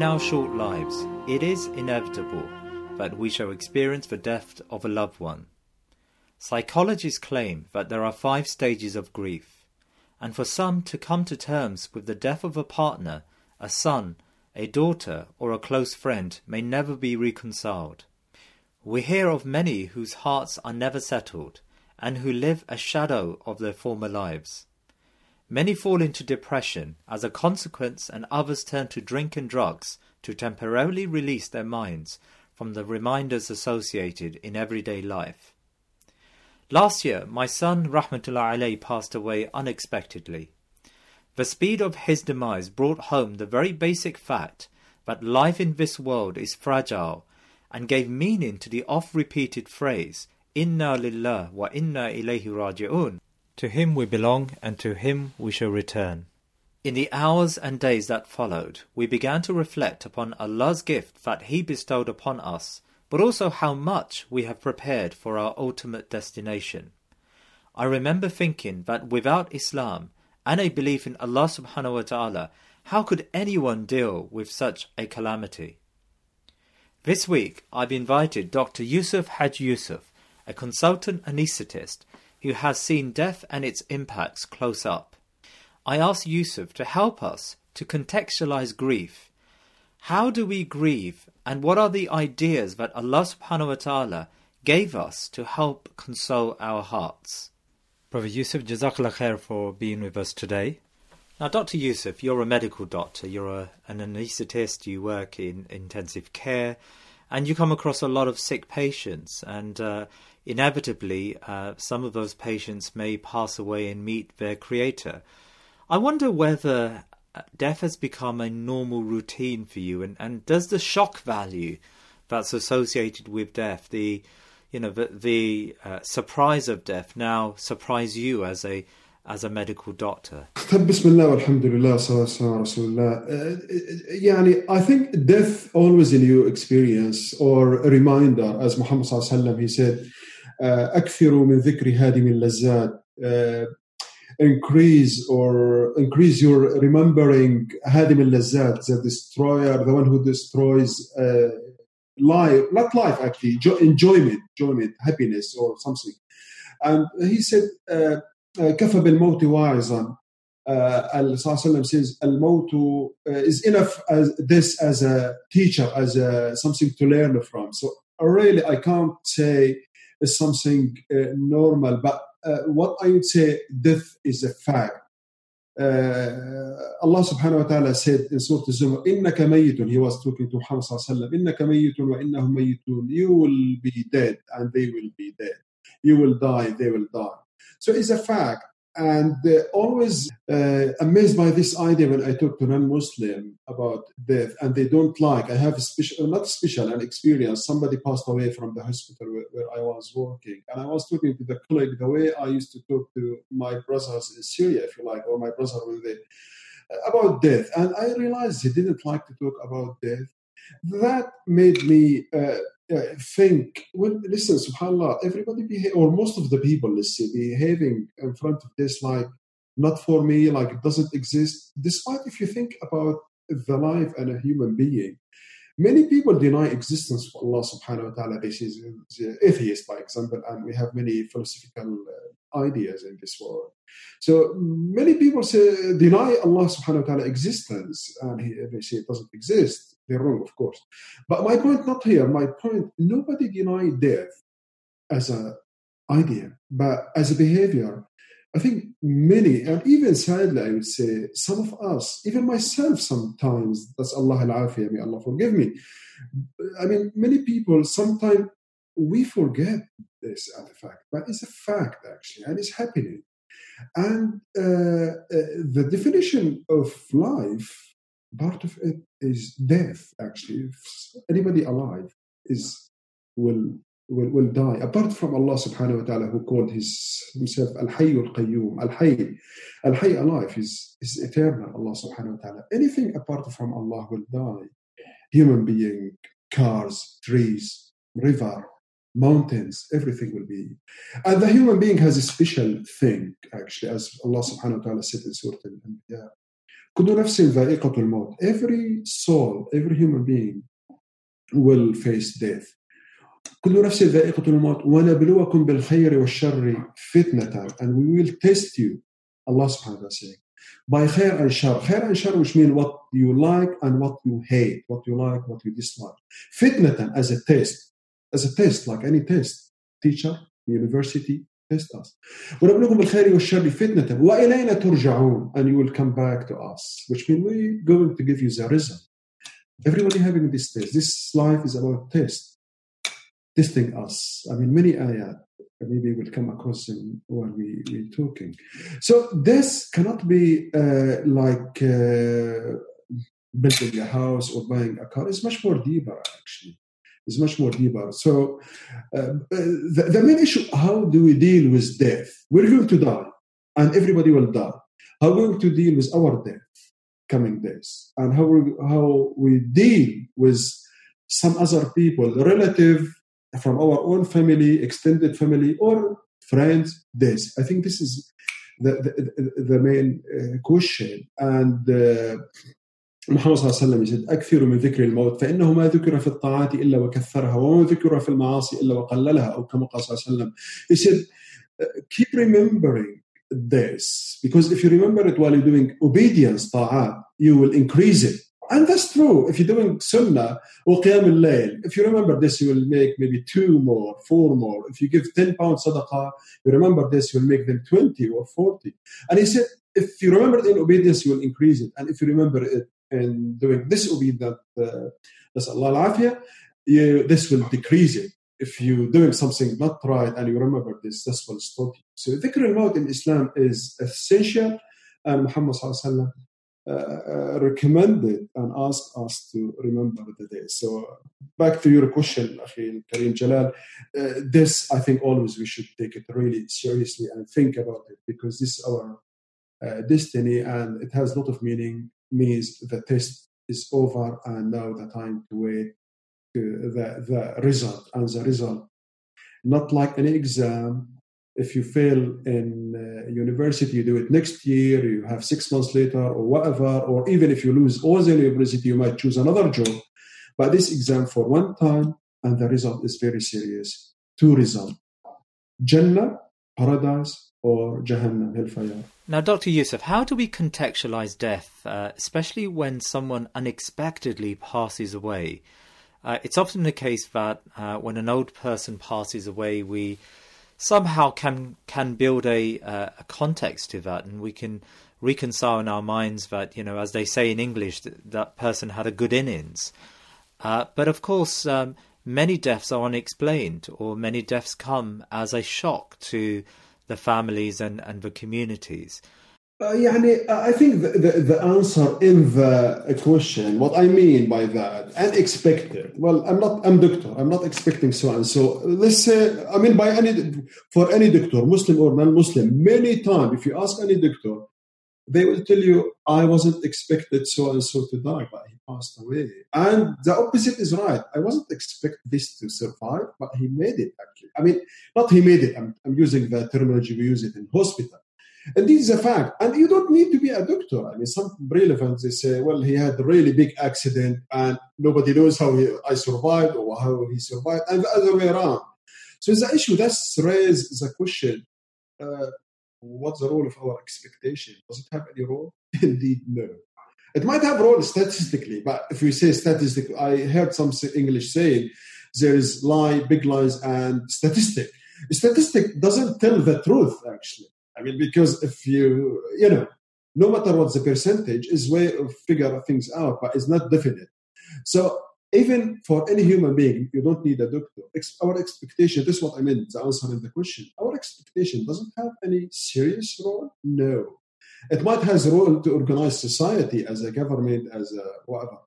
In our short lives, it is inevitable that we shall experience the death of a loved one. Psychologists claim that there are five stages of grief, and for some to come to terms with the death of a partner, a son, a daughter, or a close friend may never be reconciled. We hear of many whose hearts are never settled, and who live a shadow of their former lives. Many fall into depression as a consequence, and others turn to drink and drugs to temporarily release their minds from the reminders associated in everyday life. Last year, my son Rahmatullah alayh passed away unexpectedly. The speed of his demise brought home the very basic fact that life in this world is fragile and gave meaning to the oft repeated phrase, Inna lillah wa inna ilayhi raji'un, to him we belong, and to him we shall return. In the hours and days that followed, we began to reflect upon Allah's gift that He bestowed upon us, but also how much we have prepared for our ultimate destination. I remember thinking that without Islam and a belief in Allah subhanahu wa ta'ala, how could anyone deal with such a calamity? This week, I've invited Dr. Yousif Haj Yousif, a consultant anaesthetist who has seen death and its impacts close up. I asked Yousif to help us to contextualize grief. How do we grieve, and what are the ideas that Allah subhanahu wa ta'ala gave us to help console our hearts? Brother Yousif, Jazakallah khair for being with us today. Now, Dr. Yousif, you're a medical doctor, you're a, an anaesthetist, you work in intensive care, and you come across a lot of sick patients. And uh, inevitably, uh, some of those patients may pass away and meet their creator. I wonder whether uh, death has become a normal routine for you, and, and does the shock value that's associated with death, the you know the, the uh, surprise of death, now surprise you as a as a medical doctor? بسم الله والحمد لله والصلاة والسلام على رسول الله. يعني I think death always a new experience or a reminder as Muhammad صلى الله عليه وسلم he said أكثروا من ذكر هادم اللذات increase or increase your remembering هادم اللذات the destroyer the one who destroys uh, life not life actually enjoyment enjoyment happiness or something and he said uh, كفى بالموت واعظا uh, صلى الله عليه وسلم says الموت uh, is enough as this as a teacher as a, something to learn from so really I can't say it's something uh, normal but uh, what I would say death is a fact uh, Allah subhanahu wa ta'ala said in Surah Zumar, إِنَّكَ مَيِّتٌ He was talking to Muhammad sallallahu alayhi wa sallam, إِنَّكَ مَيِّتٌ وَإِنَّهُمْ مَيِّتٌ You will be dead and they will be dead. You will die, they will die. So it's a fact and uh, always uh, amazed by this idea when I talk to non-Muslim about death, and they don't like. I have a special, not special, an experience. Somebody passed away from the hospital where, where, I was working, and I was talking to the colleague the way I used to talk to my brothers in Syria, if you like, or my brother when they about death, and I realized he didn't like to talk about death. That made me uh, think, listen, subhanAllah, everybody behave, or most of the people, let's say, behaving in front of this like, not for me, like it doesn't exist. Despite if you think about the life and a human being, many people deny existence for Allah subhanahu wa ta'ala. This is atheist, by example, and we have many philosophical uh, ideas in this world. So many people say, deny Allah subhanahu wa ta'ala existence, and he, they say it doesn't exist. They're wrong, of course. But my point not here. My point, nobody denied death as an idea, but as a behavior. I think many, and even sadly, I would say, some of us, even myself sometimes, that's Allah al-afiyah, may Allah forgive me. I mean, many people, sometimes we forget this artifact, but it's a fact actually, and it's happening. And uh, uh, the definition of life part of it is death actually. If anybody alive is will will, will die. Apart from Allah subhanahu wa ta'ala who called his himself al-hayy al-qayyum al-hayy al-hayy alive is is eternal Allah subhanahu wa ta'ala. Anything apart from Allah will die. Human being cars trees river mountains everything will be. And the human being has a special thing actually as Allah subhanahu wa ta'ala said in surah al-anbiya كل نفس ذائقة الموت every soul every human being will face death كل نفس ذائقة الموت ونبلوكم بالخير والشر فتنة and we will test you Allah subhanahu wa ta'ala by خير and شر خير and شر which mean what you like and what you hate what you like what you dislike فتنة as a test as a test like any test teacher university test us. وَنَبْلُكُمْ بِالْخَيْرِ وَالشَّرِّ فِتْنَةً وَإِلَيْنَا تُرْجَعُونَ And you will come back to us, which means we're going to give you the result. Everybody having this test. This life is about test, testing us. I mean, many ayat, maybe we'll come across them while we, we're talking. So this cannot be uh, like uh, building a house or buying a car. It's much more deeper, actually is much more deeper. So uh, the, the main issue, how do we deal with death? We're going to die and everybody will die. How we going to deal with our death coming days? And how we, how we deal with some other people, relative from our own family, extended family, or friends, this. I think this is the, the, the main uh, question. And uh, محمد صلى الله عليه وسلم يقول أكثر من ذكر الموت فإنه ما ذكر في الطاعات إلا وكثرها وما ذكر في المعاصي إلا وقللها أو كما قال صلى الله عليه وسلم He said keep remembering this because if you remember it while you're doing obedience طاعات you will increase it and that's true if you're doing sunnah qiyam al-layl if you remember this you will make maybe two more four more if you give 10 pounds sadaqah you remember this you will make them 20 or 40 and he said if you remember it in obedience you will increase it and if you remember it in doing this will obedient, uh, that's Allah al this will decrease it. If you're doing something not right and you remember this, this will stop you. So dhikr al-maut in Islam is essential and Muhammad sallallahu uh, uh, recommended and asked us to remember the day. So back to your question, Akhil Karim Jalal, uh, this I think always we should take it really seriously and think about it because this is our uh, destiny and it has a lot of meaning means the test is over and now the time to wait to the, the result. And the result, not like any exam, if you fail in uh, university, you do it next year, you have six months later, or whatever, or even if you lose all the university, you might choose another job. But this exam for one time, and the result is very serious. Two results Jannah, paradise, or Jahannam, hellfire. Now, Dr. Yousif, how do we contextualize death, uh, especially when someone unexpectedly passes away? Uh, it's often the case that uh, when an old person passes away, we somehow can can build a, uh, a context to that, and we can reconcile in our minds that you know, as they say in English, that, that person had a good innings. Uh, but of course, um, many deaths are unexplained, or many deaths come as a shock to the families and, and the communities. Uh, يعني, I think the, the, the, answer in the question, what I mean by that, unexpected. Well, I'm not, I'm doctor. I'm not expecting so and so. Let's say, I mean, by any, for any doctor, Muslim or non-Muslim, many times, if you ask any doctor, they will tell you, I wasn't expected so and so to die, but he passed away. And the opposite is right. I wasn't expect this to survive, but he made it actually. I mean, not he made it. I'm, I'm using the terminology we use it in hospital and this is a fact. And you don't need to be a doctor. I mean, some relevant, they say, well, he had a really big accident and nobody knows how he, I survived or how he survived, and the other way around. So the issue that's raised the question uh, what's the role of our expectation? Does it have any role? Indeed, no. It might have role statistically, but if we say statistic, I heard some English saying there is lie, big lies, and statistic. Statistic doesn't tell the truth, actually. I mean, because if you, you know, no matter what the percentage is way of figure things out, but it's not definite. So even for any human being, you don't need a doctor. Our expectation, this is what I meant, the answer in the question. Our expectation doesn't have any serious role? No. It might have a role to organize society as a government, as a whatever.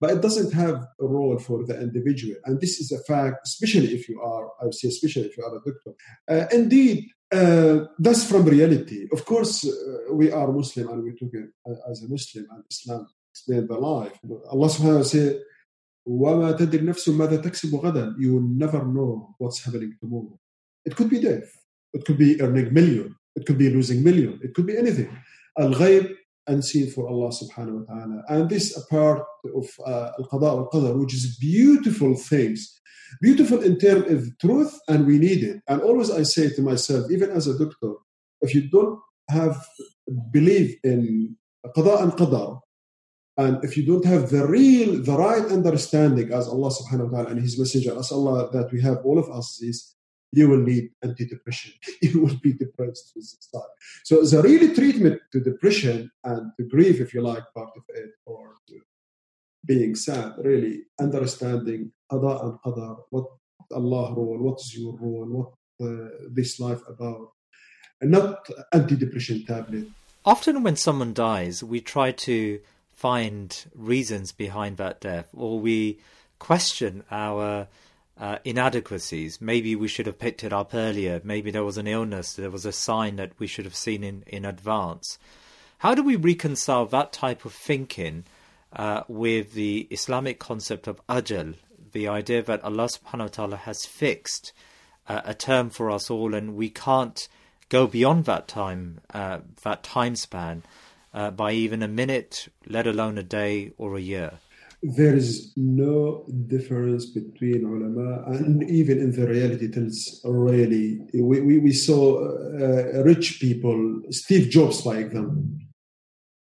But it doesn't have a role for the individual. And this is a fact, especially if you are, I would say, especially if you are a doctor. Uh, indeed, uh, that's from reality. Of course, uh, we are Muslim and we took it uh, as a Muslim and Islam explain the life. Allah subhanahu wa ta'ala وَمَا تَدْرِ نَفْسٌ مَاذَا تَكْسِبُ غَدًا You will never know what's happening tomorrow. It could be death. It could be earning million. It could be losing million. It could be anything. Al-ghayb, unseen for Allah subhanahu wa ta'ala. And this a part of uh, al-qada al-qadar, which is beautiful things Beautiful in terms of truth, and we need it. And always I say to myself, even as a doctor, if you don't have belief in qada and qadar, and if you don't have the real, the right understanding as Allah subhanahu wa ta'ala and His Messenger, as Allah that we have all of us this, you will need antidepressant. you will be depressed with this time. So the real treatment to depression and to grief, if you like, part of it, or to being sad, really understanding qada and qadar, what Allah role, what is your role, what uh, this life about, and not antidepressant tablet. Often when someone dies, we try to find reasons behind that death, or we question our uh, inadequacies. Maybe we should have picked it up earlier. Maybe there was an illness. There was a sign that we should have seen in, in advance. How do we reconcile that type of thinking uh, with the Islamic concept of ajal, the idea that Allah subhanahu wa ta'ala has fixed uh, a term for us all and we can't go beyond that time, uh, that time span, uh, by even a minute, let alone a day or a year. There is no difference between ulama and even in the reality tells really we, we, we saw uh, rich people Steve Jobs by example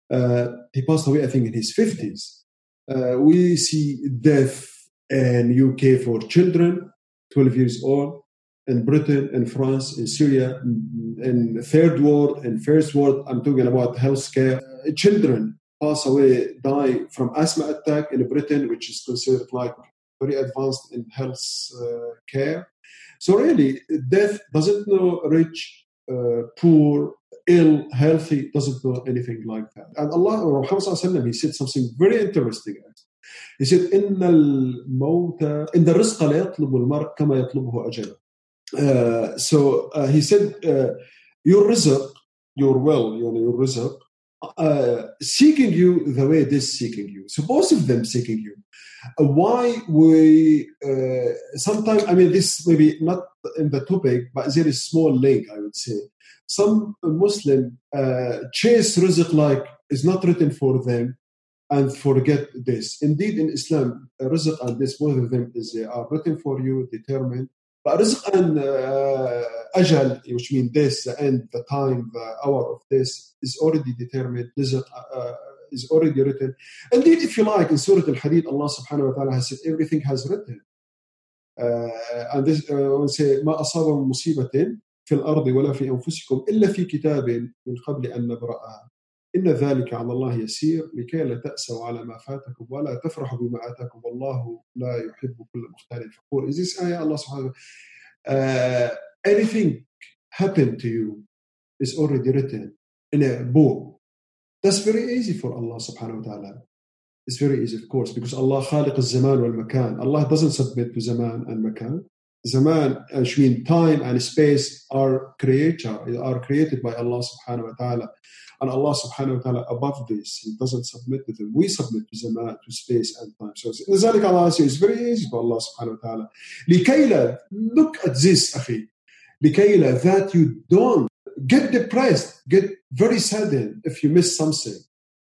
uh, he passed away, I think, in his 50s. Uh, we see death in UK for children, 12 years old, in Britain, in France, in Syria, in third world, in first world. I'm talking about healthcare. Uh, children pass away, die from asthma attack in Britain, which is considered like very advanced in health uh, care. So really, death doesn't know rich, uh, poor, ill, healthy, doesn't know anything like that. And Allah, Muhammad he said something very interesting. He said, إن الموت إن الرزق لا يطلب المرء كما يطلبه أجله. uh, so uh, he said, uh, your rizq, your will, your, your rizq, uh, seeking you the way it is seeking you. So both of them seeking you. Uh, why we sometimes, I mean, this maybe not in the topic, but there is small link, I would say some Muslim chase rizq like is not written for them and forget this. Indeed, in Islam, rizq and this, both of them is, are written for you, determined, And uh, ajal, which means this, the end, the time, the hour of this, is already determined. Rizq uh, is already written. Indeed, if you like, in Surah Al-Hadid, Allah subhanahu wa ta'ala has said everything has written. Uh, and this, uh, when say, ما أصاب من مصيبة في الأرض ولا في أنفسكم إلا في كتاب من قبل أن نبرأها إن ذلك على الله يسير لكي لا تأسوا على ما فاتكم ولا تفرحوا بما آتاكم والله لا يحب كل مختال فخور. Is this ayah Allah subhanahu wa ta'ala? Uh, anything happened to you is already written in a book. That's very easy for Allah subhanahu wa ta'ala. It's very easy, of course, because Allah خالق الزمان والمكان. Allah doesn't submit to zaman and makan. Zaman, which mean time and space, are creator, are created by Allah subhanahu wa ta'ala. And Allah subhanahu wa ta'ala above this, He doesn't submit to them. We submit to zaman, to space and time. So لذلك Allah says, it's very easy for Allah subhanahu wa ta'ala. لكي look at this, أخي. لكي that you don't get depressed, get very saddened if you miss something.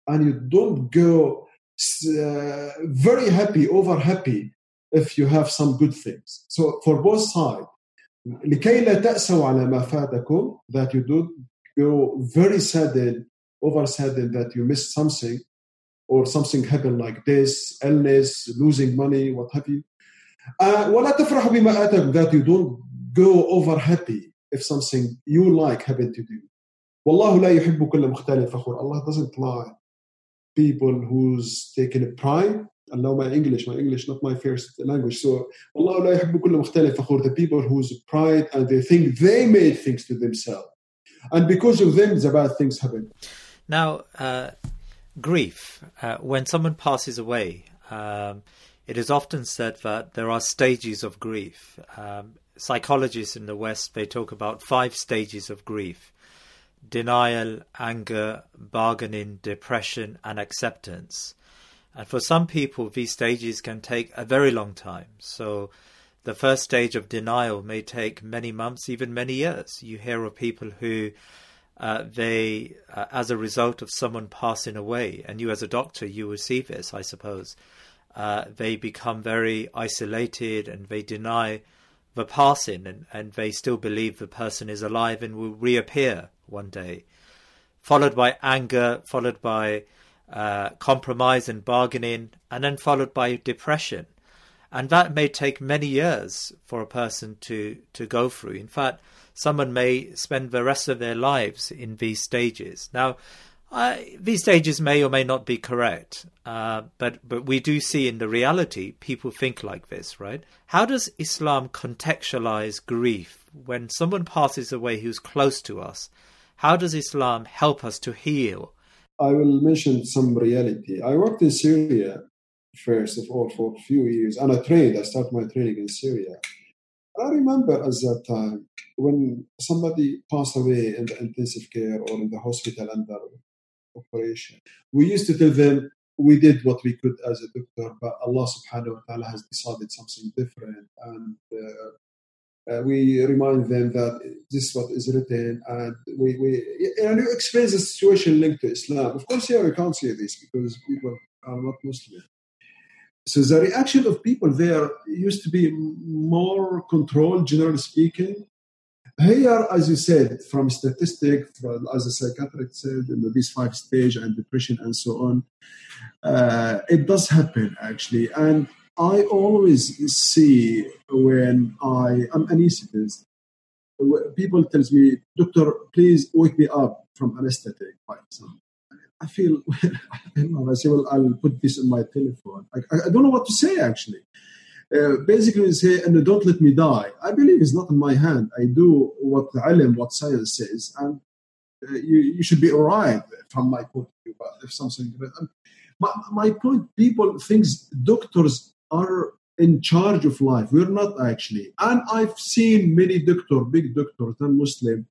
And you don't go uh, very happy, over happy if you have some good things. So for both sides, لكي لا تأسوا على ما فاتكم that you don't go very saddened, over saddened that you missed something or something happened like this, illness, losing money, what have you. Uh, ولا تفرحوا بما آتاكم that you don't go over happy if something you like happened to you. والله لا يحب كل مختال فخور. Allah doesn't like people who's taken pride and now my English, my English not my first language. So Allah لا يحب كل مختال فخور. The people whose pride and they think they made things to themselves. And because of them, the bad things happen. Now, uh, grief, uh, when someone passes away, um, it is often said that there are stages of grief. Um, psychologists in the West, they talk about five stages of grief denial, anger, bargaining, depression, and acceptance. And for some people, these stages can take a very long time. So, the first stage of denial may take many months, even many years. You hear of people who uh, they, uh, as a result of someone passing away, and you as a doctor, you will see this, I suppose. Uh, they become very isolated and they deny the passing, and, and they still believe the person is alive and will reappear one day. Followed by anger, followed by uh, compromise and bargaining, and then followed by depression. And that may take many years for a person to, to go through. In fact, someone may spend the rest of their lives in these stages. Now, these stages may or may not be correct, uh, but but we do see in the reality people think like this, right? How does Islam contextualize grief when someone passes away who's close to us? How does Islam help us to heal? I will mention some reality. I worked in Syria first of all for a few years, and I trained. I started my training in Syria. I remember at that time when somebody passed away in the intensive care or in the hospital under operation. We used to tell them we did what we could as a doctor, but Allah subhanahu wa ta'ala has decided something different. And uh, uh, we remind them that this is what is written, and we, we and you explain the situation linked to Islam. Of course, yeah, we can't say this because people are not Muslim. So the reaction of people there used to be more controlled, generally speaking, here, as you said, from statistics, as a psychiatrist said, in these five stage and depression and so on, uh, it does happen actually. And I always see when I am anesthetist, people tells me, doctor, please wake me up from anesthetic, for example. I feel, I say, well, I'll put this on my telephone. I, I don't know what to say actually. Uh, basically say, and don't let me die. I believe it's not in my hand. I do what the ilm, what science says, and uh, you, you should be all right from my point of view. But if something, my, my point, people think doctors are in charge of life. We're not actually. And I've seen many doctors, big doctors, and Muslim,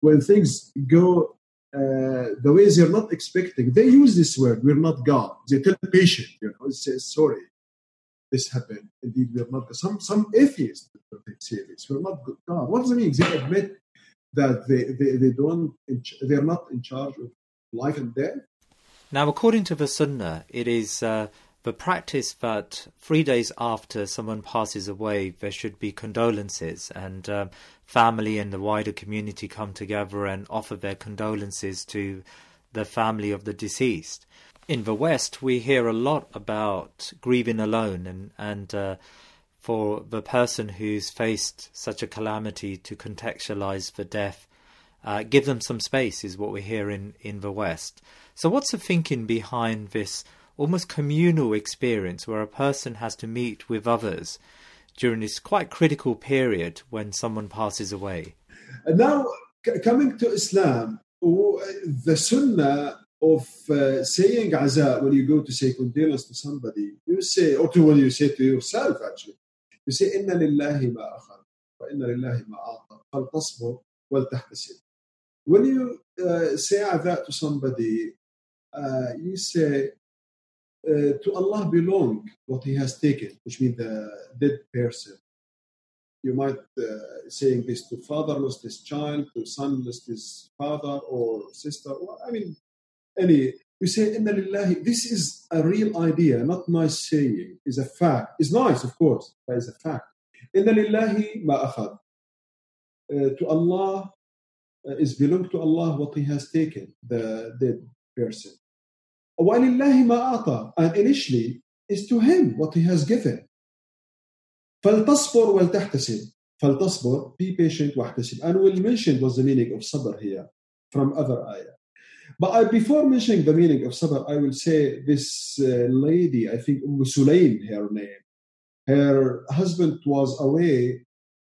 when things go uh, the way they're not expecting, they use this word, we're not God. They tell the patient, you know, say, sorry, this happened. Indeed, we are not some some atheists say this. We're not God. What does it mean? They admit that they, they, they don't they're not in charge of life and death. Now, according to the Sunnah, it is uh, the practice that three days after someone passes away, there should be condolences, and um, family and the wider community come together and offer their condolences to the family of the deceased. In the West, we hear a lot about grieving alone, and and uh, for the person who's faced such a calamity to contextualize the death, uh, give them some space is what we hear in in the West. So, what's the thinking behind this? almost communal experience where a person has to meet with others during this quite critical period when someone passes away. And now, coming to Islam, the sunnah of uh, saying aza when you go to say condolence to somebody, you say, or to what you say to yourself actually, you say, Inna lillahi ma akhar, wa inna lillahi ma ata, wal. When you uh, say aza to somebody, uh, you say, uh, to Allah belong what He has taken, which means the dead person. You might uh, saying this to father lost his child, to son lost his father or sister. Or, I mean, any. You say Inna lillahi. This is a real idea, not nice saying. Is a fact. It's nice, of course, but it's a fact. Inna lillahi ma akhad. Uh, to Allah uh, is belong to Allah what He has taken, the dead person. وَلِلَّهِ مَا أَعْطَى And initially, is to Him what He has given. فَلْتَصْبُرْ وَلْتَحْتَسِبْ فَلْتَصْبُرْ Be patient واحتسب. And we'll mention what's the meaning of sabr here from other ayah. But I, before mentioning the meaning of sabr, I will say this uh, lady, I think Umm Sulaim, her name, her husband was away,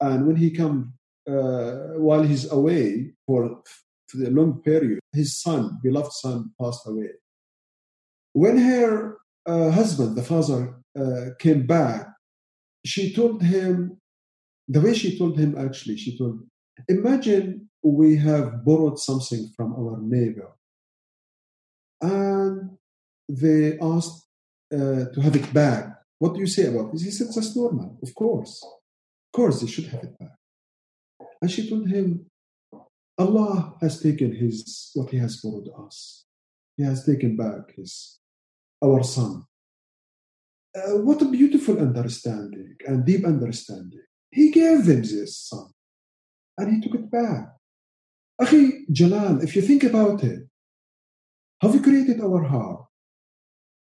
and when he come, uh, while he's away for, for a long period, his son, beloved son, passed away. When her uh, husband, the father, uh, came back, she told him, the way she told him actually, she told, imagine we have borrowed something from our neighbor and they asked uh, to have it back. What do you say about this? He said, that's normal, of course. Of course, they should have it back. And she told him, Allah has taken his what he has borrowed us. He has taken back his our son. Uh, what a beautiful understanding and deep understanding. He gave them this son and he took it back. Akhi Jalal, if you think about it, have we created our heart?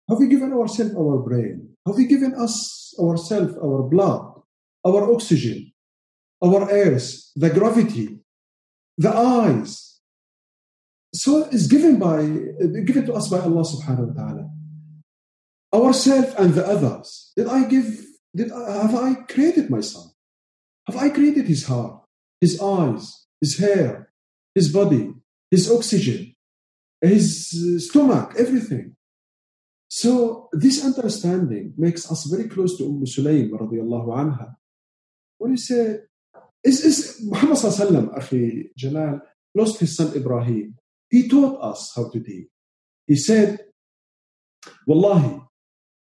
Have we given ourselves our brain? Have we given us ourselves our blood, our oxygen, our airs, the gravity, the eyes? So it's given by given to us by Allah subhanahu wa ta'ala ourselves and the others. Did I give, did I, have I created my son? Have I created his heart, his eyes, his hair, his body, his oxygen, his stomach, everything? So this understanding makes us very close to Umm Sulaim radiallahu anha. When you say, is, is Muhammad sallallahu Akhi Jalal, lost his son Ibrahim. He taught us how to deal. He said, Wallahi,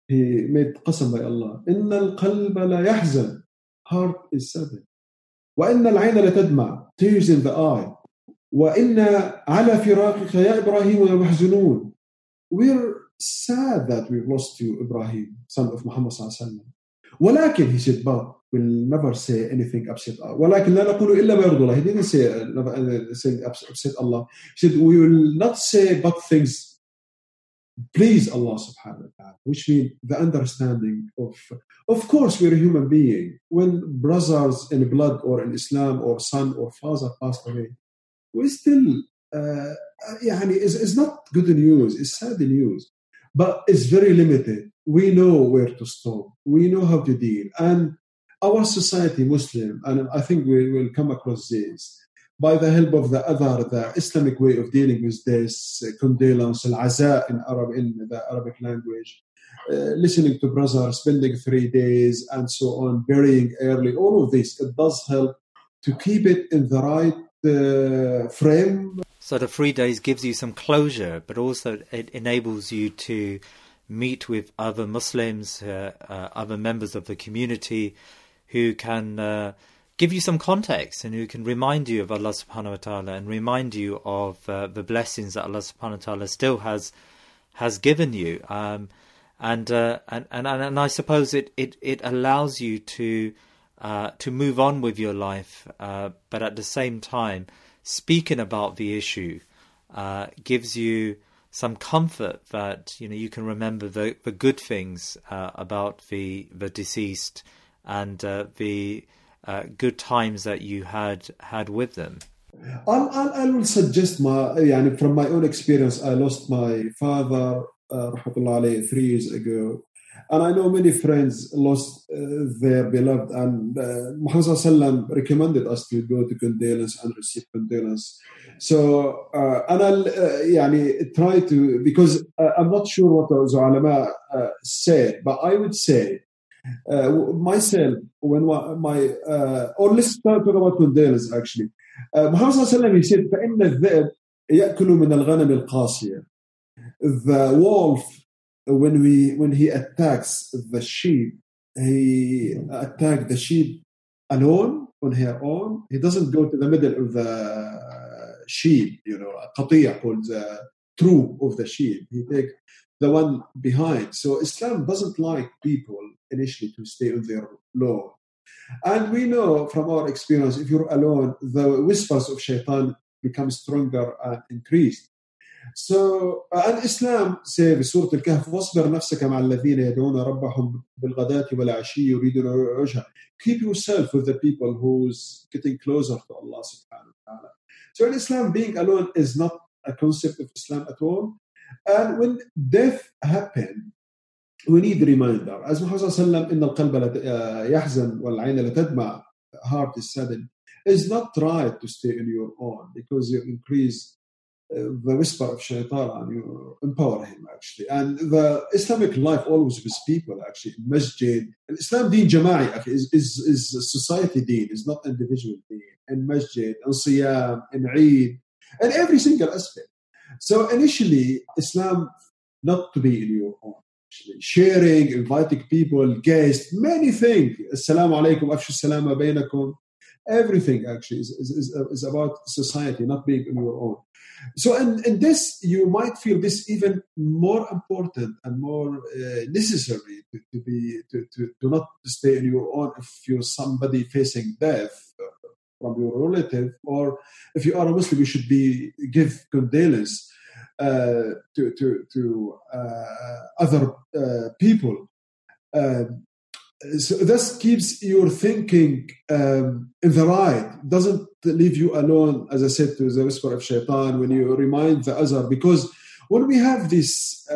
he made قسم by Allah إن القلب لا يحزن heart is saddened وإن العين لتدمع tears in the eye وإن على فراقك يا إبراهيم لمحزنون we're sad that we've lost you Ibrahim son of Muhammad صلى الله عليه وسلم ولكن he said but we'll never say anything upset Allah ولكن لا نقول إلا ما يرضي الله he didn't say, say upset Allah he said we will not say but things please Allah subhanahu wa ta'ala, which means the understanding of, of course, we're a human being. When brothers in blood or in Islam or son or father passed away, we still, uh, it's, it's not good news, it's sad news, but it's very limited. We know where to stop, we know how to deal. And our society, Muslim, and I think we will come across this, by the help of the other, the Islamic way of dealing with this, uh, condolence, al-aza in Arab, in the Arabic language, uh, listening to brothers, spending three days, and so on, burying early, all of this, it does help to keep it in the right uh, frame. So the three days gives you some closure, but also it enables you to meet with other Muslims, uh, uh, other members of the community who can uh, give you some context and who can remind you of Allah subhanahu wa ta'ala and remind you of uh, the blessings that Allah subhanahu wa ta'ala still has has given you. Um, and uh, and, and and I suppose it it, it allows you to uh, to move on with your life, uh, but at the same time, speaking about the issue uh, gives you some comfort that you know you can remember the the good things uh, about the the deceased and uh, the good times that you had had with them. I'll, I'll, I will suggest my, يعني from my own experience, I lost my father, uh, alayhi, three years ago. And I know many friends lost uh, their beloved, and uh, Muhammad recommended us to go to condolence and receive condolence. So, uh, and I'll uh, يعني, try to, because uh, I'm not sure what the ulama uh, said, but I would say uh, myself, when my, uh, or let's talk about condolence actually. محمد صلى الله عليه وسلم يصير فإن الذئب يأكل من الغنم القاسية the wolf when we when he attacks the sheep he attack the sheep alone on her own he doesn't go to the middle of the sheep you know a qatiya called the troop of the sheep he take the one behind so islam doesn't like people initially to stay on their law and we know from our experience, if you're alone, the whispers of shaitan become stronger and increased. So, and Islam say في سورة الكهف واصبر نفسك مع الذين يدعون ربهم بالغداة والعشي يريدون وجهه. Keep yourself with the people who's getting closer to Allah subhanahu wa ta'ala. So in Islam, being alone is not a concept of Islam at all. And when death happened, we need reminder as Muhammad sallallahu in al-qalb yahzan wal ayn tadma heart is saddened It's not try to stay in your own because you increase uh, the whisper of shaitan and you empower him actually. And the Islamic life always with people actually in masjid. And Islam deen jama'i is, is, is society deen, it's not individual deen. In masjid, in siyam, in eid, and every single aspect. So initially, Islam not to be in your own sharing, inviting people, guests, many things. Assalamu alaikum, afshu salama bainakum. Everything actually is, is, is, about society, not being on your own. So, in, in this, you might feel this even more important and more uh, necessary to, to be to, to, to not stay on your own if you're somebody facing death from your relative, or if you are a Muslim, you should be give condolence uh, to to uh, other uh, people. Um, so this keeps your thinking um, in the right. Doesn't leave you alone, as I said to the whisper of shaitan, when you remind the other. Because when we have this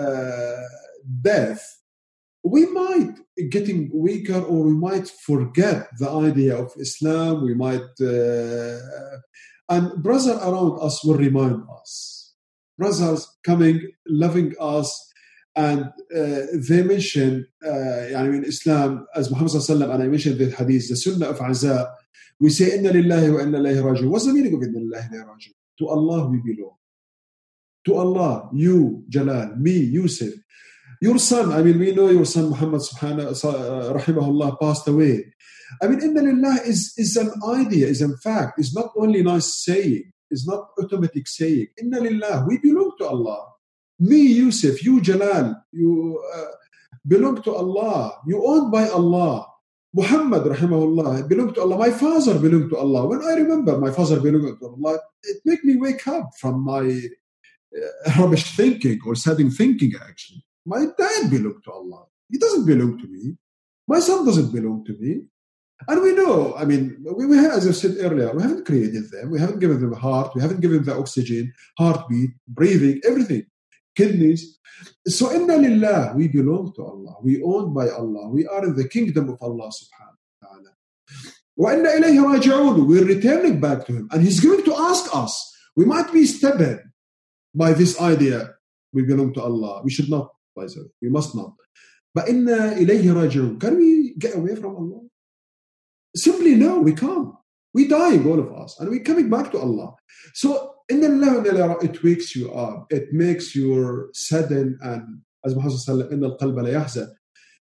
death, we might getting weaker, or we might forget the idea of Islam. We might, uh, and brother around us will remind us brothers coming, loving us. And uh, they mention, uh, mean, Islam, as Muhammad sallallahu and I mentioned the hadith, the sunnah of Azab, we say, Inna lillahi wa inna ilayhi raji'un. What's the meaning of Inna lillahi wa raji'un? To Allah we belong. To Allah, you, Jalal, me, Yousif. Your son, I mean, we know your son Muhammad subhanahu uh, uh, rahimahullah passed away. I mean, Inna lillahi" is, is an idea, is a fact. It's not only nice saying is not automatic saying. Inna lillah, we belong to Allah. Me, Yousif, you, Jalal, you uh, belong to Allah. You owned by Allah. Muhammad, rahimahullah, belong to Allah. My father belonged to Allah. When I remember my father belonging to Allah, it make me wake up from my uh, rubbish thinking or sudden thinking, actually. My dad belonged to Allah. He doesn't belong to me. My son doesn't belong to me. And we know, I mean, we, we as I said earlier, we haven't created them. We haven't given them a heart. We haven't given them the oxygen, heartbeat, breathing, everything, kidneys. So, inna lillah, we belong to Allah. We owned by Allah. We are in the kingdom of Allah subhanahu wa ta'ala. Ilayhi raji'un. We're returning back to Him. And He's going to ask us. We might be stubborn by this idea. We belong to Allah. We should not, by the way. We must not. But inna ilayhi raji'un. Can we get away from Allah? Simply no, we can't. We dying, all of us, and we're coming back to Allah. So in Allah, it wakes you up. It makes your sadden and as Muhammad said, in al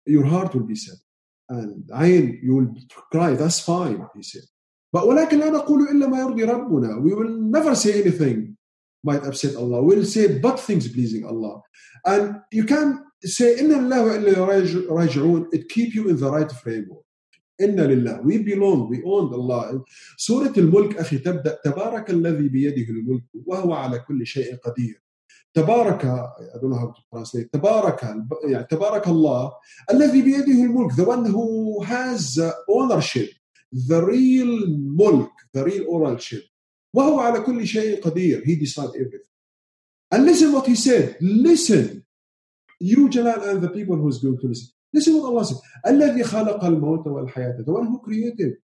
your heart will be sad. And ayn, you will cry, that's fine, he said. But ولكن لا نقول إلا ما يرضي ربنا. We will never say anything might upset Allah. We'll say but things pleasing Allah. And you can say إن الله وإلا راجعون it keep you in the right framework إن لله we belong we own Allah سورة الملك أخي تبدأ تبارك الذي بيده الملك وهو على كل شيء قدير تبارك تبارك يعني تبارك الله الذي بيده الملك the one who has ownership the real mulk the real ownership وهو على كل شيء قدير he decide everything and listen what he said listen you Jalal and the people who's going to listen listen what Allah said الذي خلق الموت والحياة the one who created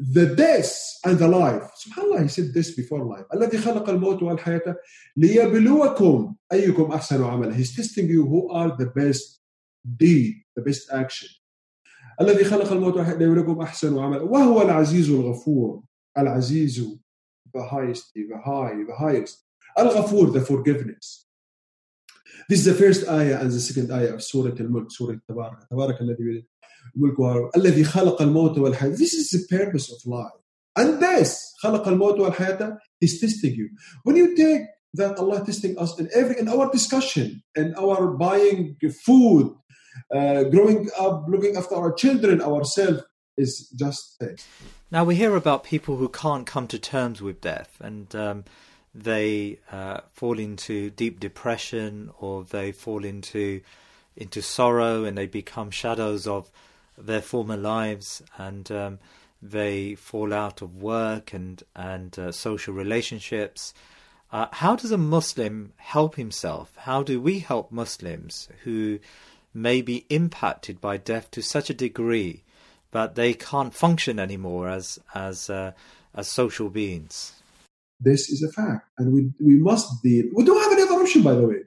the death and the life subhanallah he said this before life الذي خلق الموت والحياة ليبلوكم أيكم أحسن عملا he's testing you who are the best deed the best action الذي خلق الموت والحياة ليبلوكم أحسن عملا وهو العزيز الغفور العزيز the highest the high the highest الغفور the forgiveness This is the first ayah and the second ayah of Surah Al-Mulk, Surah Tabarak. Tabarak الذي الملك الذي خلق الموت والحياة. This is the purpose of life. And this خلق الموت والحياة is testing you. When you take that Allah testing us in every in our discussion, in our buying food, uh, growing up, looking after our children, ourselves is just test. Now we hear about people who can't come to terms with death, and um, they uh, fall into deep depression or they fall into into sorrow and they become shadows of their former lives and um, they fall out of work and and uh, social relationships. Uh, how does a Muslim help himself? How do we help Muslims who may be impacted by death to such a degree that they can't function anymore as as uh, as social beings? This is a fact, and we we must deal. We don't have another option, by the way.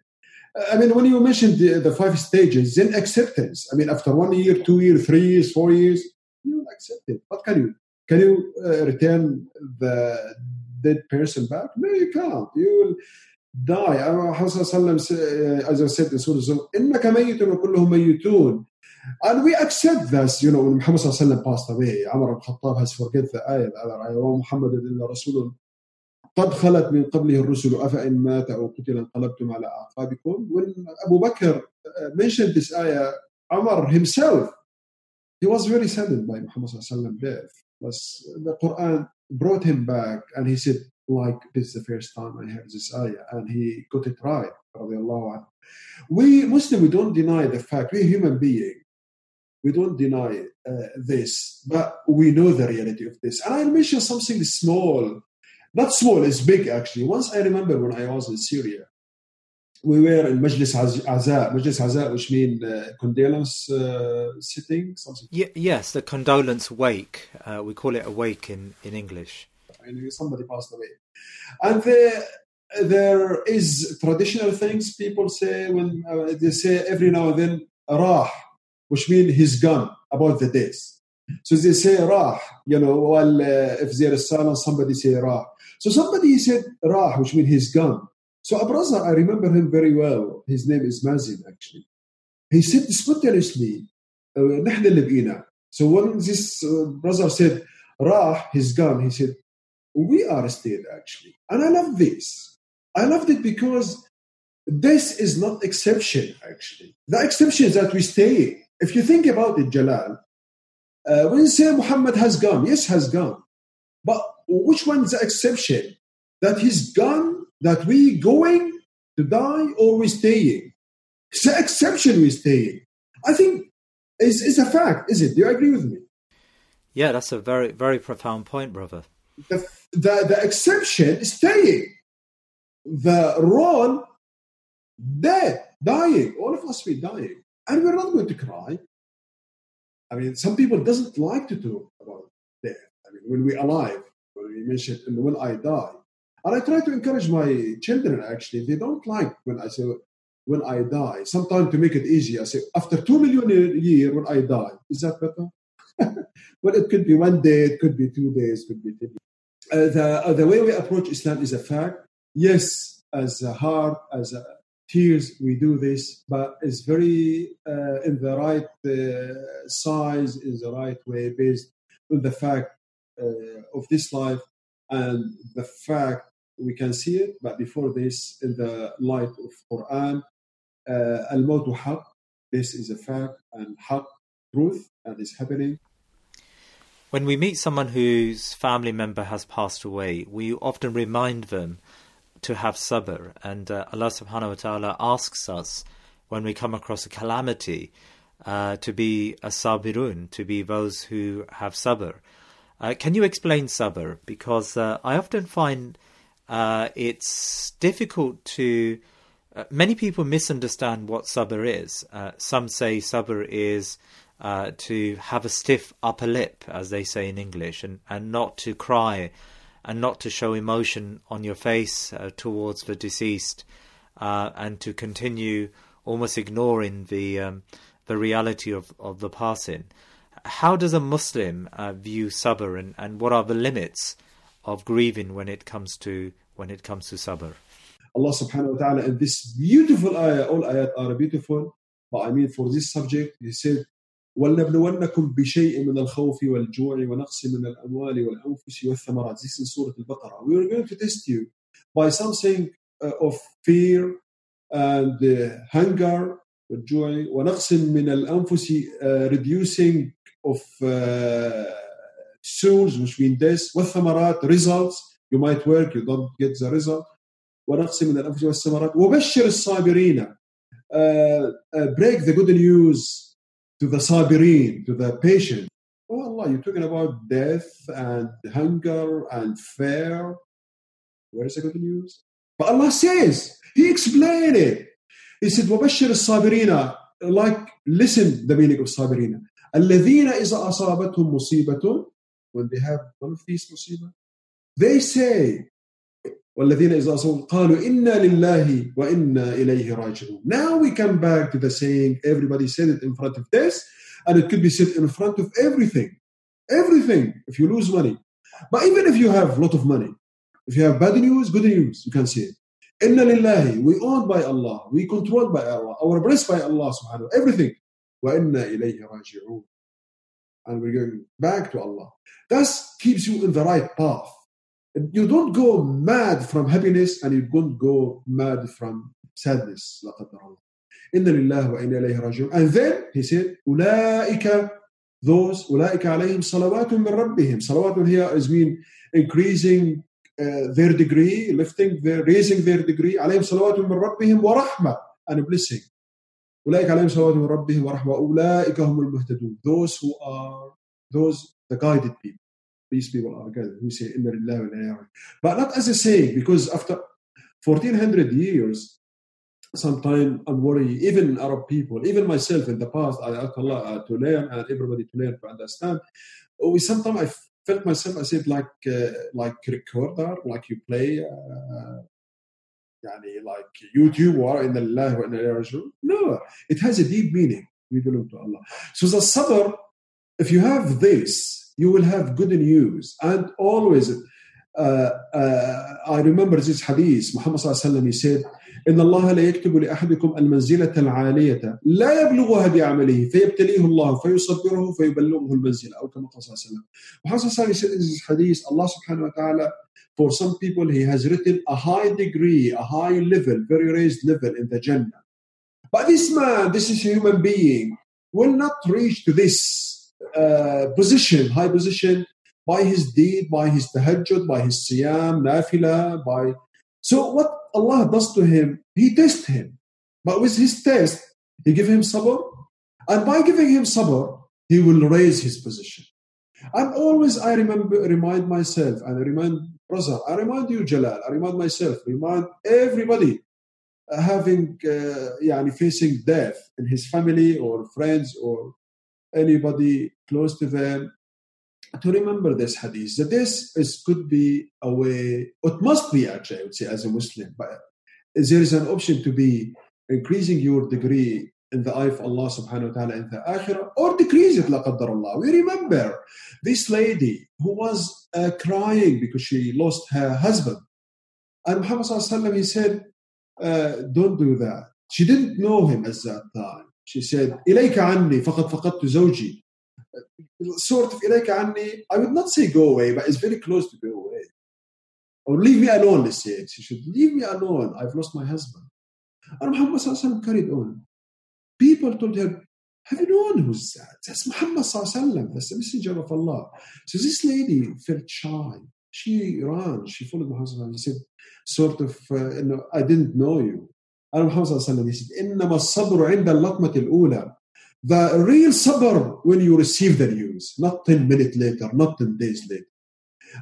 I mean, when you mentioned the, the five stages, then acceptance. I mean, after one year, two years, three years, four years, you accept it. What can you? Can you uh, return the dead person back? No, you can't. You will die. Uh, as I said in Surah إنك ميت And we accept this, you know, when Muhammad passed away, Umar al Khattab has forget the ayah, the other ayah, Muhammad illa Rasulul. قد خلت من قبله الرسل أفإن مات أو قتل انقلبتم على أعقابكم when Abu Bakr mentioned this ayah Umar himself he was very saddened by Muhammad sallallahu death but the Quran brought him back and he said like this is the first time I heard this ayah and he got it right we Muslim we don't deny the fact we're human being we don't deny uh, this but we know the reality of this and I'll mention something small not small, it's big actually. Once I remember when I was in Syria, we were in Majlis Aza, Majlis Aza, which means uh, condolence uh, sitting, something. Y- yes, the condolence wake. Uh, we call it a wake in, in English. And somebody passed away. And there, there is traditional things people say when uh, they say every now and then, rah, which means he's gone, about the days. So they say rah, you know, while uh, if there is silence, somebody say rah. So somebody said Rah, which means he's gone. So a brother, I remember him very well. His name is Mazin, actually. He said spontaneously, uh, So when this uh, brother said, Rah, he's gone, he said, we are stayed, actually. And I love this. I loved it because this is not exception, actually. The exception is that we stay. If you think about it, Jalal, uh, when you say Muhammad has gone, yes, has gone. But which one is the exception? That he's gone, that we going to die, or we staying? It's the exception we staying. I think it's, it's a fact, is it? Do you agree with me? Yeah, that's a very, very profound point, brother. The, the, the exception is staying. The role, dead, dying. All of us, we dying. And we're not going to cry. I mean, some people doesn't like to talk about death. I mean, when we're alive, you mentioned when I die. And I try to encourage my children actually, they don't like when I say when I die. Sometimes to make it easy, I say after two million a year when I die. Is that better? well, it could be one day, it could be two days, it could be three. days. Uh, the, uh, the way we approach Islam is a fact. Yes, as a heart, as a Tears, we do this, but it's very uh, in the right uh, size, in the right way, based on the fact uh, of this life and the fact we can see it. But before this, in the light of Quran, uh, al-mawtu this is a fact, and haq, truth, and is happening. When we meet someone whose family member has passed away, we often remind them to have sabr. And uh, Allah subhanahu wa ta'ala asks us when we come across a calamity uh, to be a sabirun, to be those who have sabr. Uh, can you explain sabr? Because uh, I often find uh, it's difficult to. Uh, many people misunderstand what sabr is. some say sabr is to have a stiff upper lip, as they say in English, and, and not to cry and not to show emotion on your face uh, towards the deceased, uh, and to continue almost ignoring the um, the reality of, of the passing. How does a Muslim uh, view sabr, and, and what are the limits of grieving when it comes to when it comes to sabr? Allah subhanahu wa ta'ala in this beautiful ayah, all ayat are beautiful, but I mean for this subject, He said, ولنبلونكم بشيء من الخوف والجوع ونقص من الأموال والأنفس والثمرات. This is Surah Al-Baqarah. We are going to test you by something uh, of fear and uh, hunger والجوع ونقص من الأنفس uh, reducing of uh, souls which mean death والثمرات results you might work you don't get the result ونقص من الأنفس والثمرات وبشر الصابرين uh, uh, break the good news to the sabirin, to the patient. Oh Allah, you're talking about death and hunger and fear. Where is the good news? But Allah says, He explained it. He said, وَبَشِّرِ الصَّابِرِينَ Like, listen the meaning of صابرين. الَّذِينَ إِذَا أَصَابَتْهُمْ مُصِيبَةٌ When they have one of these musibah, they say, والذين إذا أصابوا قالوا إنا لله وإنا إليه راجعون. Now we come back to the saying everybody said it in front of this and it could be said in front of everything. Everything. If you lose money. But even if you have a lot of money, if you have bad news, good news, you can say it. Inna lillahi, we owned by Allah, we controlled by Allah, our blessed by Allah subhanahu everything. Wa inna ilayhi raji'un. And we're going back to Allah. That keeps you in the right path. You don't go mad from happiness and you don't go mad from sadness. إن لله وإنا إليه راجعون. And then he said, أولئك those أولئك عليهم صلوات من ربهم. صلوات here is mean increasing uh, their degree, lifting their, raising their degree. عليهم صلوات من ربهم ورحمة and blessing. أولئك عليهم صلوات من ربهم ورحمة. أولئك هم المهتدون. Those who are those the guided people. These people are God who say, But not as a saying, because after 1400 years, sometimes I'm worried, even Arab people, even myself in the past, I asked Allah to learn and everybody to learn to understand. We sometimes I felt myself, I said, like uh, like recorder, like you play, uh, yani like YouTube or in the wa in No, it has a deep meaning. We belong to Allah. So the sabr, if you have this, you will have good news. And always, uh, uh, I remember this hadith, Muhammad sallallahu he said, إن الله لا يكتب لأحدكم المنزلة العالية لا يبلغها بعمله فيبتليه الله فيصبره فيبلغه المنزلة أو كما قال صلى الله عليه وسلم. Muhammad sallallahu said in this hadith, Allah subhanahu wa ta'ala, for some people he has written a high degree, a high level, very raised level in the Jannah. But this man, this is a human being, will not reach to this uh, position, high position, by his deed, by his tahajjud, by his siyam, nafila, by. So what Allah does to him, He tests him. But with his test, He give him sabr. And by giving him sabr, He will raise his position. And always I remember, remind myself, and I remind brother, I remind you, Jalal, I remind myself, remind everybody having, uh, yani facing death in his family or friends or anybody close to them to remember this hadith that this is could be a way it must be actually i would say as a muslim but there is an option to be increasing your degree in the eye of Allah subhanahu wa ta'ala in the akhirah or decrease it laqaddar Allah. We remember this lady who was uh, crying because she lost her husband. And Muhammad sallallahu he said, uh, don't do that. She didn't know him at that time. She said, إليك عني فقد فقدت زوجي. Sort of إليك عني, I would not say go away, but it's very close to go away. Or leave me alone, let's say. She should leave me alone. I've lost my husband. And Muhammad sallallahu carried on. People told her, have you known who's that? That's Muhammad sallallahu that's the messenger of Allah. So this lady felt shy. She ran, she followed Muhammad sallallahu He said, sort of, uh, you know, I didn't know you. And Muhammad sallallahu he said, إنما الصبر عند اللطمة الأولى. The real sabr when you receive the news, not 10 minutes later, not 10 days later.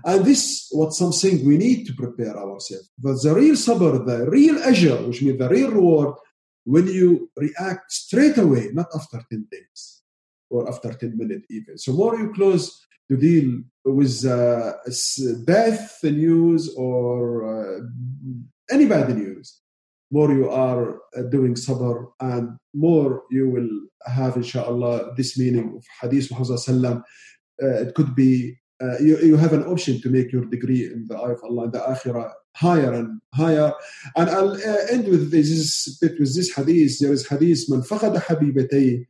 And this what something we need to prepare ourselves. But the real sabr, the real ajr, which means the real reward, when you react straight away, not after 10 days or after 10 minutes even. So more you close to deal with uh, death news or uh, any bad news, more you are uh, doing sabr and more you will have inshallah this meaning of hadith Muhammad uh, it could be uh, you, you have an option to make your degree in the eye of Allah in the akhirah higher and higher. And I'll uh, end with this bit with this hadith. There is hadith من فقد حبيبتيه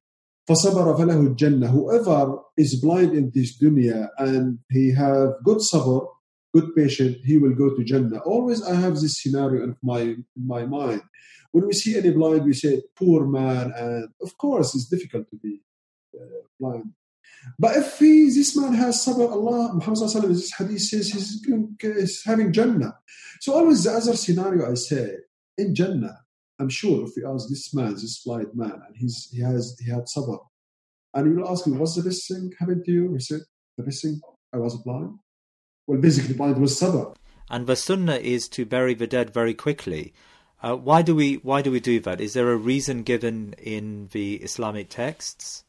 فصبر فله الجنة. Whoever is blind in this dunya and he have good sabr, good patient, he will go to Jannah. Always I have this scenario in my in my mind. When we see any blind, we say, poor man. And of course, it's difficult to be uh, blind. But if he, this man has sabr, Allah, Muhammad Sallallahu this hadith says he's, he's having Jannah. So always the other scenario I say, in Jannah, I'm sure if we ask this man, this blind man, and he's, he has he had sabr, and you will ask him, what's the best thing happened to you? He said, the best thing, I was blind. Well, basically, blind was sabr. And the sunnah is to bury the dead very quickly. Uh, why do we why do we do that? Is there a reason given in the Islamic texts?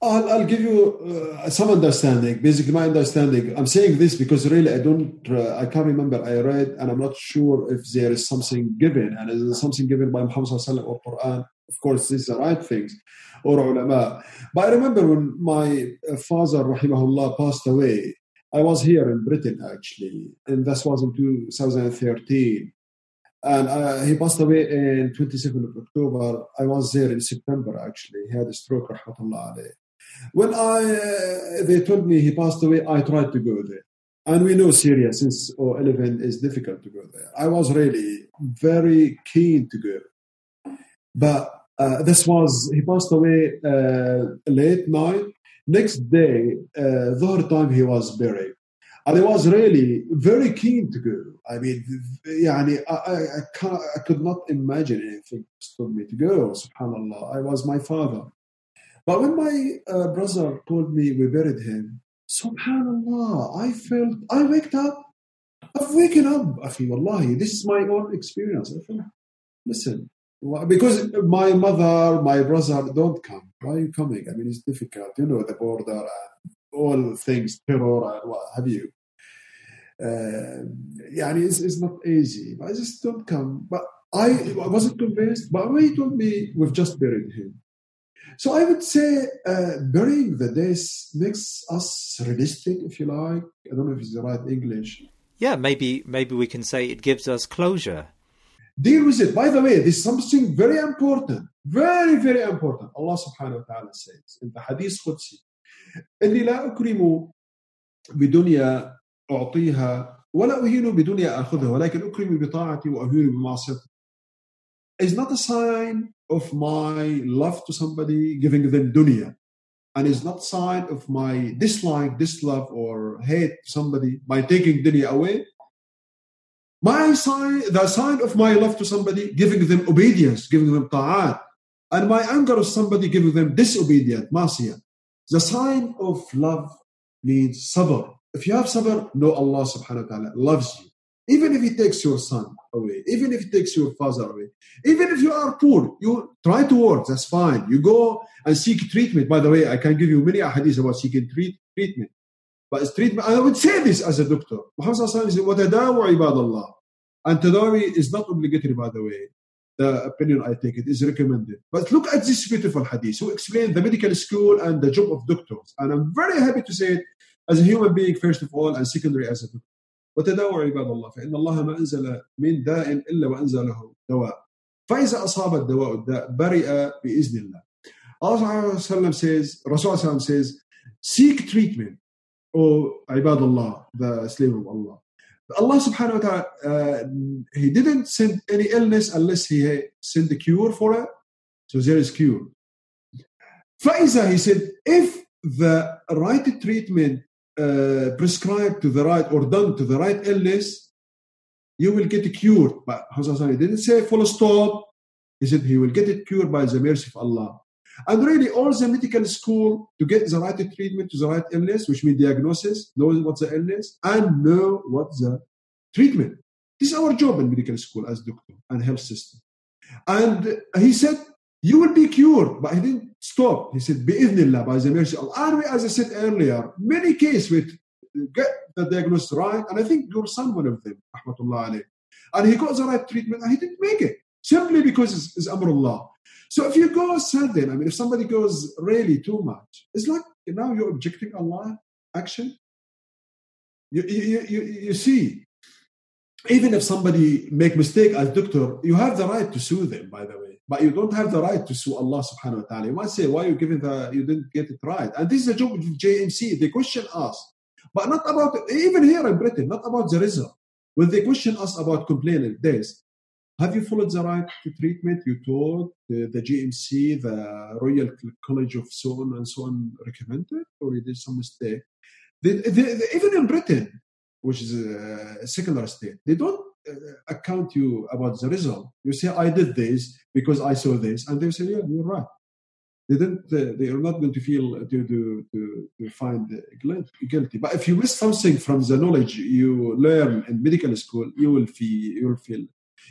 I'll, I'll give you uh, some understanding. Basically, my understanding. I'm saying this because really I don't, uh, I can't remember. I read, and I'm not sure if there is something given, and is there something given by Muhammad or Quran. Of course, these are right things, or ulama. But I remember when my father, rahimahullah, passed away. I was here in Britain actually, and this was in 2013. And uh, he passed away in 22nd of October. I was there in September actually. He had a stroke, rahmatullah alayh. When I uh, they told me he passed away, I tried to go there. And we know Syria since 011 is difficult to go there. I was really very keen to go. But uh, this was, he passed away uh, late night. Next day, uh, third time he was buried. And I was really very keen to go. I mean, yeah, I, I, I, I could not imagine anything stood me to go, subhanAllah. I was my father. But when my uh, brother told me we buried him, subhanAllah, I felt, I waked up. I've woken up, feel wallahi. This is my own experience. I listen, because my mother, my brother don't come. Why are you coming? I mean, it's difficult. You know, the border and all things, terror and what have you. Uh, yeah, it's, it's not easy. I just don't come. But I, I wasn't convinced. But when he told me we've just buried him, so I would say uh, burying the dead makes us realistic, if you like. I don't know if it's the right English. Yeah, maybe maybe we can say it gives us closure. Deal with it. By the way, this is something very important, very very important. Allah Subhanahu wa Taala says in the Hadith Qudsi, إني لا أكرم بدنيا أعطيها ولا أهين بدنيا أخذها ولكن أكرم بطاعتي وأهين بمعصيتي. Is not a sign of my love to somebody, giving them dunya. And it's not sign of my dislike, dislove, or hate to somebody by taking dunya away. My sign, the sign of my love to somebody, giving them obedience, giving them ta'at. And my anger of somebody, giving them disobedience, masiyah. The sign of love means sabr. If you have sabr, know Allah subhanahu wa ta'ala loves you. Even if he takes your son away, even if he takes your father away, even if you are poor, you try to work, that's fine. You go and seek treatment. By the way, I can give you many hadiths about seeking treat, treatment. But it's treatment, I would say this as a doctor. Muhammad said, وَتَدَاوُ عِبَادَ اللَّهِ And tadawi is not obligatory, by the way. The opinion I take it is recommended. But look at this beautiful hadith who explain the medical school and the job of doctors. And I'm very happy to say it as a human being, first of all, and secondary as a doctor. وتداووا عباد الله فإن الله ما أنزل من داء إلا وأنزل له دواء فإذا أصاب الدواء الداء برئ بإذن الله Allah says, Rasul says, seek treatment, O عباد الله, the slave of Allah. Allah subhanahu wa ta'ala, uh, He didn't send any illness unless He sent the cure for it. So there is cure. Faiza, he said, if the right treatment uh, prescribed to the right or done to the right illness, you will get cured. But Hassan didn't say full stop. He said he will get it cured by the mercy of Allah. And really, all the medical school to get the right treatment to the right illness, which means diagnosis, know what's the illness, and know what's the treatment. This is our job in medical school as doctor and health system. And he said, you will be cured. But he didn't stop. He said, Bi'idhnillah, by the mercy of Allah. And we, as I said earlier, many cases with get the diagnosis right, and I think your son one of them, rahmatullah alayh. And he got the right treatment and he didn't make it. Simply because it's, it's Amrullah. So if you go sudden, I mean, if somebody goes really too much, it's like now you're objecting Allah action. You, you, you, you see, even if somebody make mistake as doctor, you have the right to sue them, by the way. But you don't have the right to sue Allah subhanahu wa ta'ala. You might say, why you giving the you didn't get it right? And this is the job of GMC. They question us. But not about even here in Britain, not about the result. When they question us about complaining this, have you followed the right treatment you told the, the GMC, the Royal College of so on and so on recommended, or you did some mistake? Even in Britain, which is a secular state, they don't uh, account you about the result. You say, I did this because I saw this, and they say, yeah, you're right. They didn't. They are not going to feel uh, to to to, to find guilty. But if you miss something from the knowledge you learn in medical school, you will feel you will feel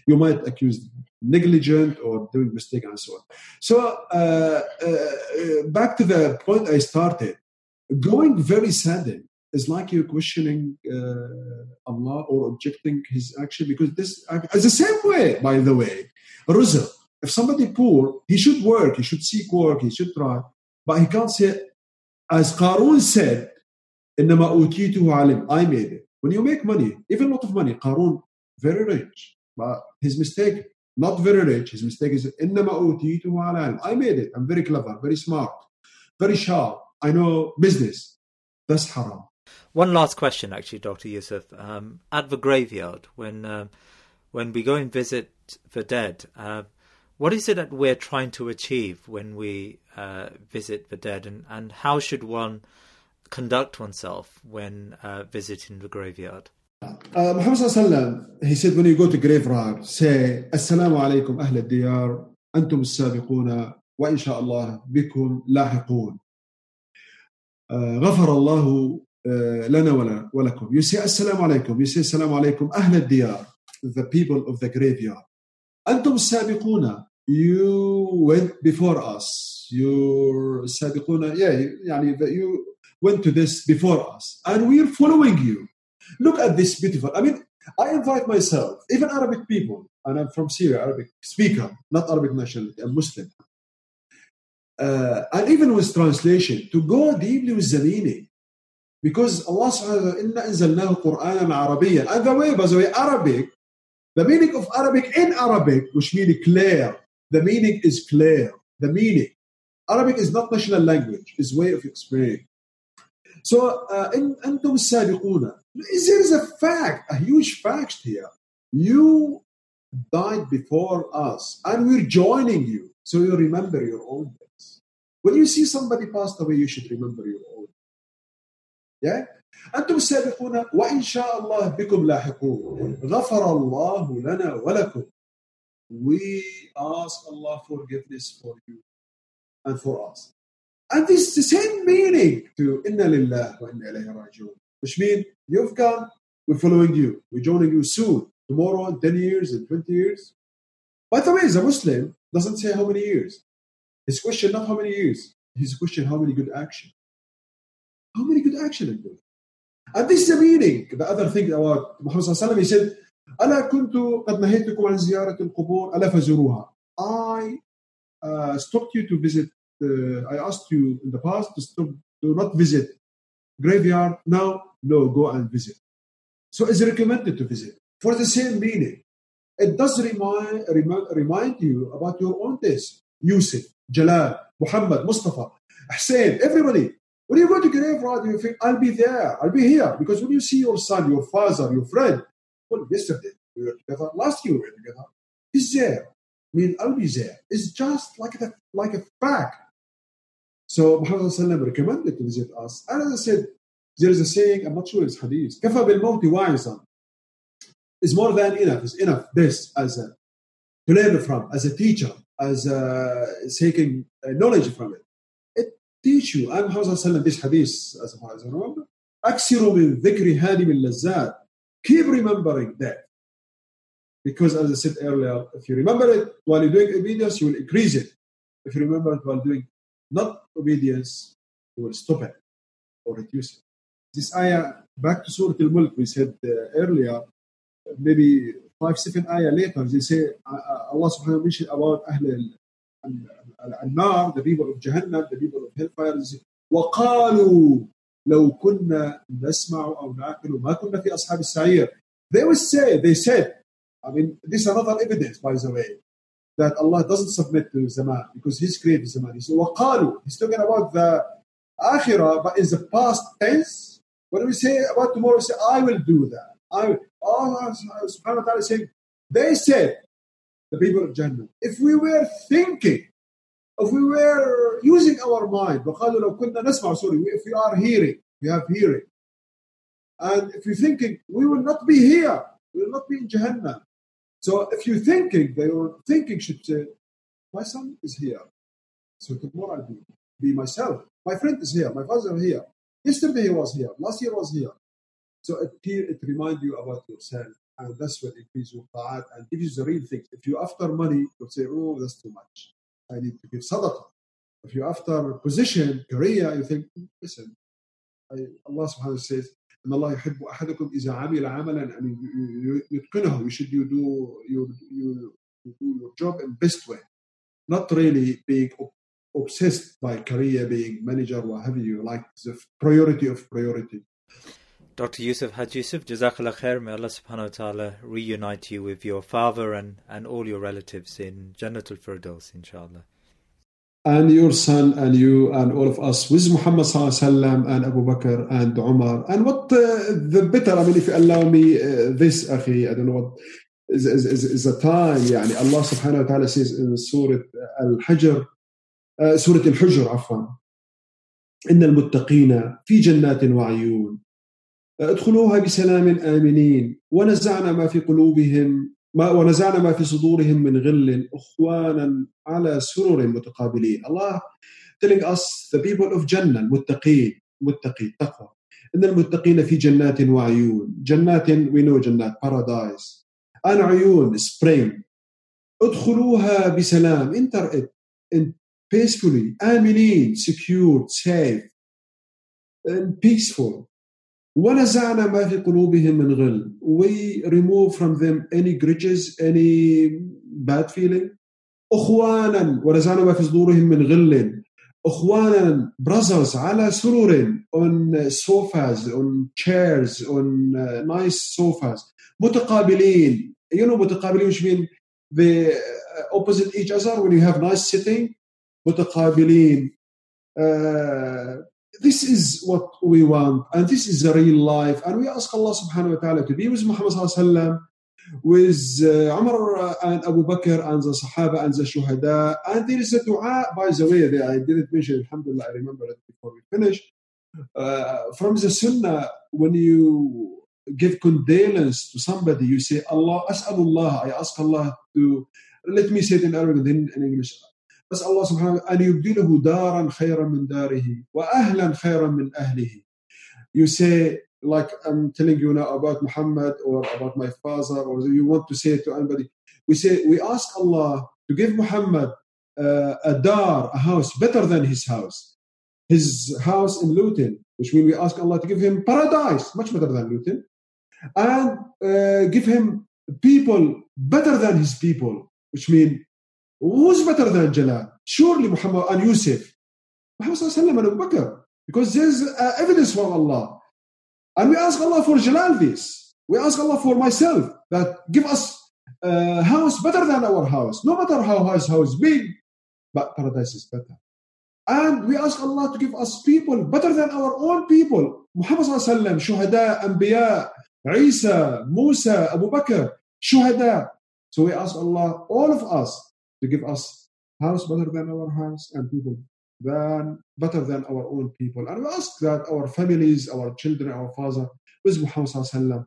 you might accuse negligent or doing mistake and so on. So uh, uh, back to the point I started, going very sudden is like you're questioning uh, Allah or objecting His action because this is the same way. By the way, rizq. If somebody poor, he should work, he should seek work, he should try, but he can't say, as Qarun said, "Innama utitu alim." I made it. When you make money, even a lot of money, Qarun very rich but his mistake, not very rich, his mistake is إنما أوتيته على علم. I made it. I'm very clever, very smart, very sharp. I know business. That's haram. One last question, actually, Dr. Yousif. Um, at the graveyard, when uh, when we go and visit the dead, uh, what is it that we're trying to achieve when we uh, visit the dead, and, and how should one conduct oneself when uh, visiting the graveyard? Uh, Muhammad sallam, he said when you go to graveyard, say Assalamu alaikum أهل الديار أنتم السابقون وإن شاء الله بكم لاحقون غفر الله لنا ولكم. You say Assalamu alaikum. You say Assalamu alaikum أهل الديار, the people of the graveyard. أنتم السابقون you went before us you're سابقون yeah يعني you went to this before us and we're following you Look at this beautiful. I mean, I invite myself, even Arabic people, and I'm from Syria, Arabic speaker, not Arabic nationality, I'm Muslim. Uh, and even with translation, to go deeply with the meaning. Because Allah subhanahu wa ta'ala, Quran Arabian. And the way, by the way, Arabic, the meaning of Arabic in Arabic, which means clear, the meaning is clear. The meaning. Arabic is not national language, it's way of explaining. So, uh, أنتم السابقون there is a fact, a huge fact here. You died before us, and we're joining you. So you remember your own days. When you see somebody passed away, you should remember your own. Yeah? أنتم السابقون وإن شاء الله بكم لاحقون غفر الله لنا ولكم We ask Allah forgiveness for you and for us. And this is the same meaning to إنا لله وإنا إليه راجعون which means you've come, we're following you, we're joining you soon, tomorrow, in 10 years, in 20 years. By the way, as a Muslim, doesn't say how many years. His question, not how many years. His question, how many good action. How many good action in good. And this is the meaning. The other thing about Muhammad sallallahu he said, ألا كنت قد نهيتكم عن زيارة القبور ألا فزوروها. I uh, stopped you to visit. Uh, I asked you in the past to stop, to not visit graveyard. Now, no, go and visit. So it's recommended to visit for the same meaning. It does remind, remind, remind you about your own days. Yusuf, Jalal, Muhammad, Mustafa, Hussein, everybody. When you go to graveyard, you think, I'll be there, I'll be here. Because when you see your son, your father, your friend, well, yesterday we were together, last year we were together, he's there. I mean, I'll be there. It's just like a, like a fact. So Muhammad recommended to visit us. And as I said, there is a saying, I'm not sure it's hadith, كفى بالموت واعظا. It's more than enough. It's enough. This as a to learn from, as a teacher, as a, taking knowledge from it. It teach you. And Muhammad this hadith, as far as I remember, أكثروا من ذكر هادم اللذات. Keep remembering that. Because as I said earlier, if you remember it while you're doing obedience, you will increase it. If you remember it while doing not obedience, you will stop it or reduce it. This ayah, back to Surah Al-Mulk, we said uh, earlier, maybe five, seven ayah later, they say, uh, uh Allah subhanahu wa ta'ala mentioned about Ahl al-Nar, the people of Jahannam, the people of Hellfire, they say, وقالوا لو كنا نسمع أو نعقل ما كنا في أصحاب السعير. They will say, they said, I mean, this is another evidence, by the way, that Allah doesn't submit to Zaman because He's created Zaman. He said, وقالوا, He's talking about the Akhirah, but in the past tense, when we say about tomorrow, we say, I will do that. I will. Allah subhanahu wa ta'ala is saying, they said, the people of Jannah, if we were thinking, if we were using our mind, sorry, if we are hearing, we have hearing. And if you're thinking, we will not be here, we will not be in Jahannam. So if you're thinking, your thinking should say, my son is here. So tomorrow I'll be, be myself. My friend is here, my father is here. Yesterday he was here. Last year was here. So it, it reminds you about yourself. And that's what increases your ta'at and gives you the real things. If you're after money, you'll say, oh, that's too much. I need to give sadaqah. If you're after position, career, you think, listen, I, Allah subhanahu wa ta'ala says, ان الله يحب احدكم اذا عمل عملا ان يتقنه you should you do your you, you do your job in best way not really being obsessed by career being manager what have you like the priority of priority Dr. Yousif Haj Yousif, Jazakallah khair. May Allah subhanahu wa ta'ala reunite you with your father and, and all your relatives in Jannatul Firdaus, inshallah. And your son and you and all of us with Muhammad sallallahu and Abu Bakr and Umar. And what uh, the better, I mean, if you allow me uh, this, akhi, I don't know what is, is, is, is a time, يعني Allah wa ta'ala says in Surah Al-Hajr, سورة الحجر عفوا إن المتقين في جنات وعيون ادخلوها بسلام آمنين ونزعنا ما في قلوبهم ما ونزعنا ما في صدورهم من غل إخوانا على سرر متقابلين. الله telling us the people of جنة المتقين متقي تقوى. إن المتقين في جنات وعيون. جنات we know جنات paradise. أن عيون spring. ادخلوها بسلام. Enter it peacefully, آمنين, secured, safe, and peaceful. ونزعنا ما في قلوبهم من غل. We remove from them any grudges, any bad feeling. أخوانا ونزعنا ما في صدورهم من غل. أخوانا brothers على سرور on sofas, on chairs, on uh, nice sofas. متقابلين. You know متقابلين which mean the opposite each other when you have nice sitting متقابلين uh, this is what we want and this is the real life and we ask Allah subhanahu wa ta'ala to be with Muhammad sallallahu alaihi wasallam with uh, Umar and Abu Bakr and the Sahaba and the Shuhada and there is a dua by the way that I didn't mention alhamdulillah I remember it before we finish uh, from the sunnah when you give condolence to somebody you say Allah as'alullah I ask Allah to let me say it in Arabic then in English بس الله سبحانه أن يبدله دارا خيرا من داره وأهلا خيرا من أهله you say like I'm telling you now about Muhammad or about my father or you want to say to anybody we say we ask Allah to give Muhammad uh, a dar a house better than his house his house in Luton which means we ask Allah to give him paradise much better than Luton and uh, give him people better than his people which means Who's better than Jalal? Surely Muhammad and Yusuf. Muhammad and Abu Bakr. Because there's uh, evidence from Allah. And we ask Allah for Jalal this. We ask Allah for myself that give us a house better than our house. No matter how his house is big, but paradise is better. And we ask Allah to give us people better than our own people. Muhammad shuhada, anbiya, Isa, Musa, Abu Bakr, shuhada. So we ask Allah, all of us, to give us house better than our house and people than better than our own people. And we ask that our families, our children, our father, with Muhammad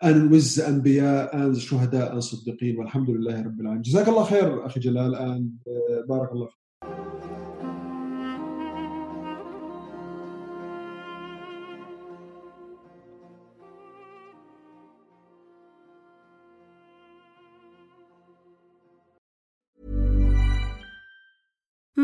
and with the Anbiya and the Shuhada and Siddiqeen. Walhamdulillah Rabbil Alamin. Jazakallah khair, Akhi Jalal, and uh, Barakallah.